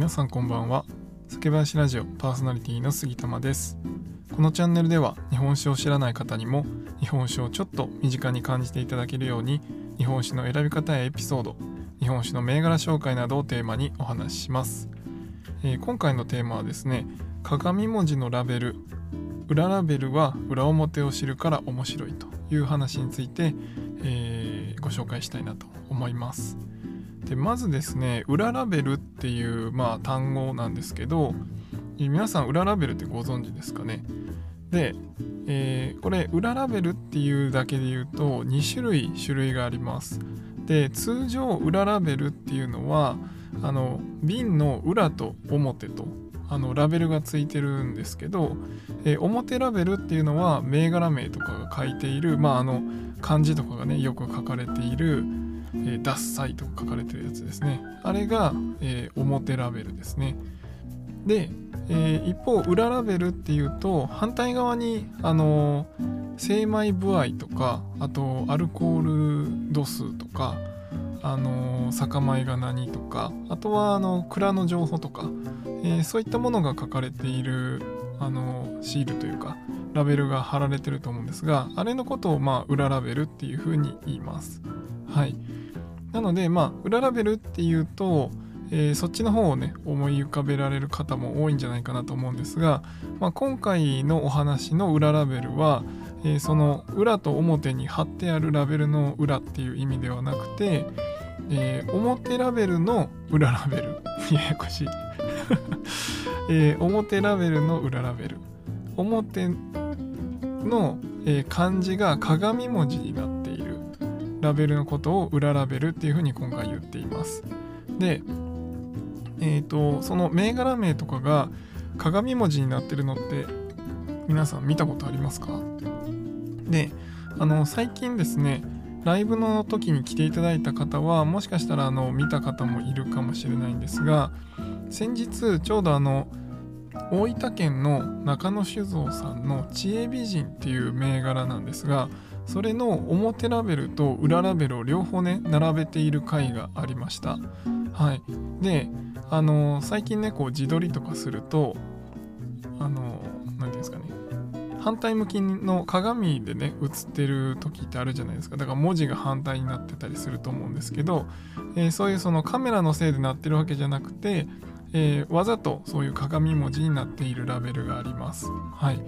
皆さんこんばんは。酒林ラジオパーソナリティの杉玉です。このチャンネルでは日本酒を知らない方にも日本酒をちょっと身近に感じていただけるように日本酒の選び方やエピソード日本酒の銘柄紹介などをテーマにお話しします、えー、今回のテーマはですね鏡文字のラベル裏ラベルは裏表を知るから面白いという話について、えー、ご紹介したいなと思います。でまずですね裏ラベルっていう、まあ、単語なんですけど皆さん裏ラベルってご存知ですかね？で、えー、これ裏ラベルっていうだけで言うと2種類種類があります。で通常裏ラベルっていうのはあの瓶の裏と表とあのラベルがついてるんですけど、えー、表ラベルっていうのは銘柄名とかが書いている、まあ、あの漢字とかがねよく書かれているえー、ダッサイと書かれてるやつですね。あれが、えー、表ラベルですね。で、えー、一方裏ラベルっていうと反対側にあの精米部合とかあとアルコール度数とかあの酒米が何とかあとはあの蔵の情報とか、えー、そういったものが書かれているあのシールというかラベルが貼られてると思うんですがあれのことをまあ裏ラベルっていうふうに言います。はい。なので、まあ、裏ラベルっていうと、えー、そっちの方をね、思い浮かべられる方も多いんじゃないかなと思うんですが、まあ、今回のお話の裏ラベルは、えー、その裏と表に貼ってあるラベルの裏っていう意味ではなくて、えー、表ラベルの裏ラベル。ややこしい えー、表ラベルの裏ラベル。表の、えー、漢字が鏡文字になってラベルのことを裏ラベルっていうふうに今回言っています。で、えっ、ー、と、その銘柄名とかが鏡文字になってるのって皆さん見たことありますか？で、あの、最近ですね、ライブの時に来ていただいた方はもしかしたらあの見た方もいるかもしれないんですが先日ちょうどあの大分県の中野酒造さんの知恵美人っていう銘柄なんですがそれの表ラベルと裏ラベルを両方ね並べている回がありました。はい。であの最近ねこう自撮りとかするとあの何て言うんですかね。反対向きの鏡でね映ってる時ってあるじゃないですか。だから文字が反対になってたりすると思うんですけど、えー、そういうそのカメラのせいでなってるわけじゃなくて、えー、わざとそういう鏡文字になっているラベルがあります。はい。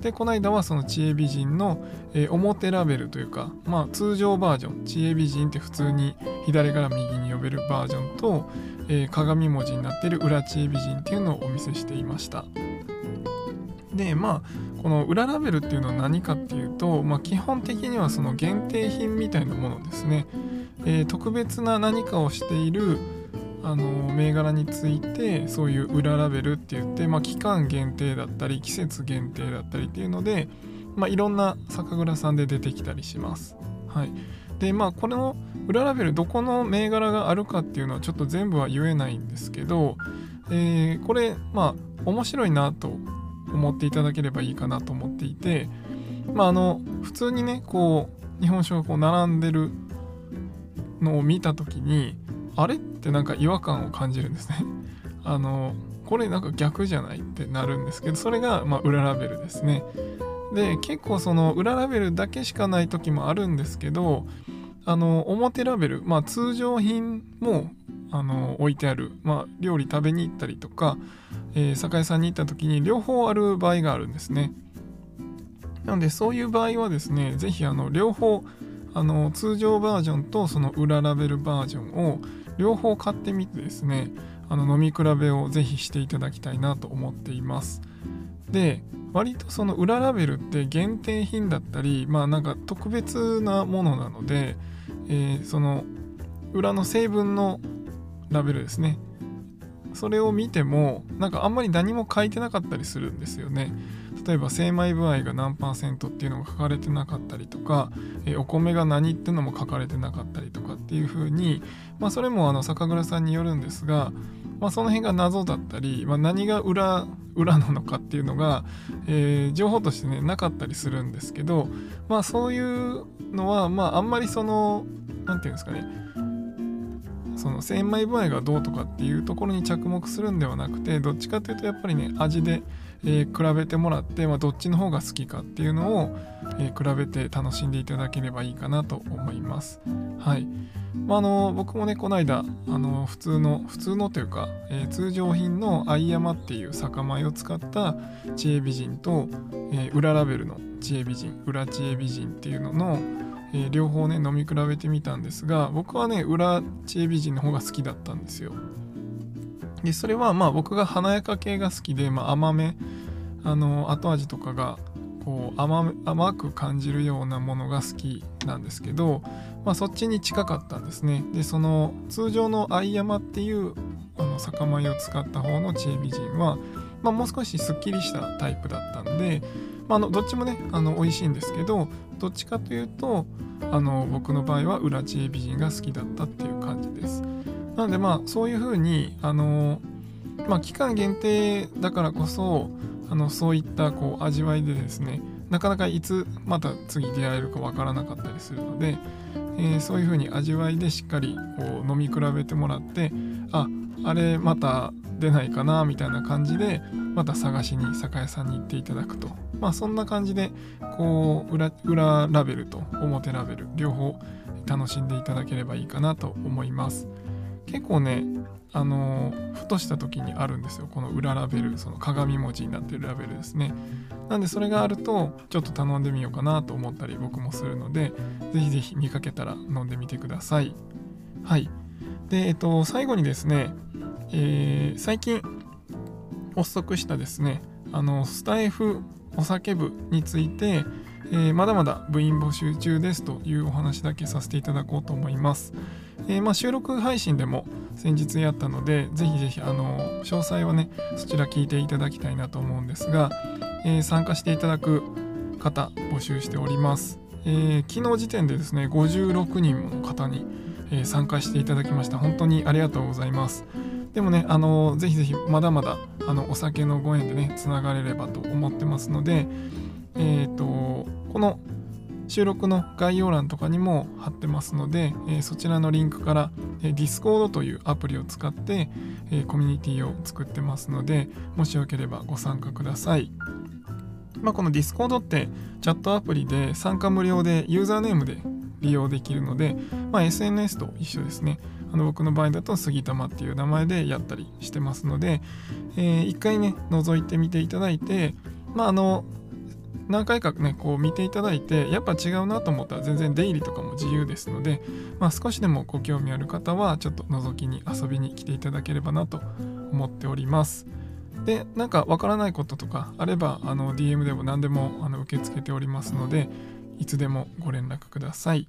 でこの間はその知恵美人の、えー、表ラベルというか、まあ、通常バージョン知恵美人って普通に左から右に呼べるバージョンと、えー、鏡文字になっている裏知恵美人っていうのをお見せしていました。でまあこの裏ラベルっていうのは何かっていうと、まあ、基本的にはその限定品みたいなものですね、え、特別な何かをしているあの銘柄についてそういう裏ラベルって言って、まあ、期間限定だったり季節限定だったりっていうので、まあ、いろんな酒蔵さんで出てきたりします。はい、でまあこれの裏ラベルどこの銘柄があるかっていうのはちょっと全部は言えないんですけど、えー、これまあ面白いなと思っていただければいいかなと思っていてまああの普通にねこう日本酒がこう並んでるのを見た時にあれ？ってなんか違和感を感じるんですね。あのこれなんか逆じゃない？ってなるんですけどそれがま裏ラベルですね。で結構その裏ラベルだけしかない時もあるんですけどあの表ラベルまあ通常品もあの置いてある、まあ、料理食べに行ったりとか、えー、酒屋さんに行った時に両方ある場合があるんですね。なのでそういう場合はですね是非両方あの通常バージョンとその裏ラベルバージョンを両方買ってみてですねあの飲み比べをぜひしていただきたいなと思っています。で割とその裏ラベルって限定品だったりまあなんか特別なものなので、えー、その裏の成分のラベルですね。それを見てもなんかあんまり何も書いてなかったりするんですよね。例えば精米部合が何パーセントっていうのが書かれてなかったりとか、え、お米が何っていうのも書かれてなかったりとかっていう風にまあそれもあの酒蔵さんによるんですがまあ、その辺が謎だったり、まあ、何が裏裏なのかっていうのが、えー、情報としてねなかったりするんですけどまあそういうのはまああんまりその何て言うんですかねその精米具合がどうとかっていうところに着目するんではなくてどっちかっていうとやっぱりね味で、えー、比べてもらって、まあ、どっちの方が好きかっていうのを、えー、比べて楽しんでいただければいいかなと思います。はい。まあ、あの僕もねこの間あの普通の普通のというか、えー、通常品の相山っていう酒米を使った知恵美人と、え裏ラベルの知恵美人裏知恵美人っていうののえー、両方ね飲み比べてみたんですが僕はね裏知恵美人の方が好きだったんですよ。でそれはまあ僕が華やか系が好きで、まあ、甘めあの後味とかがこう甘く感じるようなものが好きなんですけど、まあ、そっちに近かったんですね。でその通常の相山っていうあの酒米を使った方の知恵美人は、まあ、もう少しすっきりしたタイプだったんで、まあ、のどっちもねあの美味しいんですけどどっちかというとあの僕の場合は裏知恵美人が好きだったっていう感じです。なのでまあそういうふうにあのまあ期間限定だからこそあのそういったこう味わいでですねなかなかいつまた次出会えるかわからなかったりするので、えー、そういうふうに味わいでしっかりこう飲み比べてもらってああれまた出ないかなみたいな感じでまた探しに酒屋さんに行っていただくと。まあそんな感じでこう裏裏ラベルと表ラベル両方楽しんでいただければいいかなと思います。結構ねあのふとした時にあるんですよ。この裏ラベルその鏡文字になってるラベルですね。なんでそれがあるとちょっと頼んでみようかなと思ったり僕もするのでぜひぜひ見かけたら飲んでみてください。はい。でえっと最後にですねえー、最近発足したですねあのスタイフお酒部について、えー、まだまだ部員募集中ですというお話だけさせていただこうと思います。えー、まあ、収録配信でも先日やったので、ぜひぜひあの詳細はね、そちら聞いていただきたいなと思うんですが、えー、参加していただく方募集しております。え昨日時点でですね、56人の方に、え参加していただきました。本当にありがとうございます。でもね、あのぜひぜひまだまだあのお酒のご縁でね、つながれればと思ってますので、えっ、ー、と、この収録の概要欄とかにも貼ってますので、えー、そちらのリンクから、えー、Discord というアプリを使って、えー、コミュニティを作ってますので、もしよければご参加ください。まあ、この Discord ってチャットアプリで参加無料でユーザーネームで利用できるので、まあ、SNS と一緒ですね。あの僕の場合だと杉玉っていう名前でやったりしてますので、えー、一回ね覗いてみていただいてまああの何回かねこう見ていただいてやっぱ違うなと思ったら全然出入りとかも自由ですので、まあ、少しでもご興味ある方はちょっと覗きに遊びに来ていただければなと思っております。でなんかわからないこととかあればあの DM でも何でもあの受け付けておりますのでいつでもご連絡ください。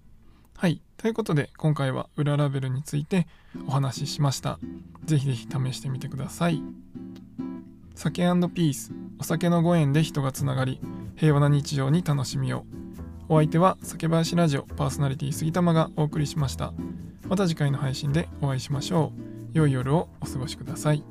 はい。ということで、今回は裏ラベルについてお話ししました。ぜひぜひ試してみてください。酒ピース、お酒のご縁で人がつながり、平和な日常に楽しみを。お相手は酒林ラジオパーソナリティ杉玉がお送りしました。また次回の配信でお会いしましょう。良い夜をお過ごしください。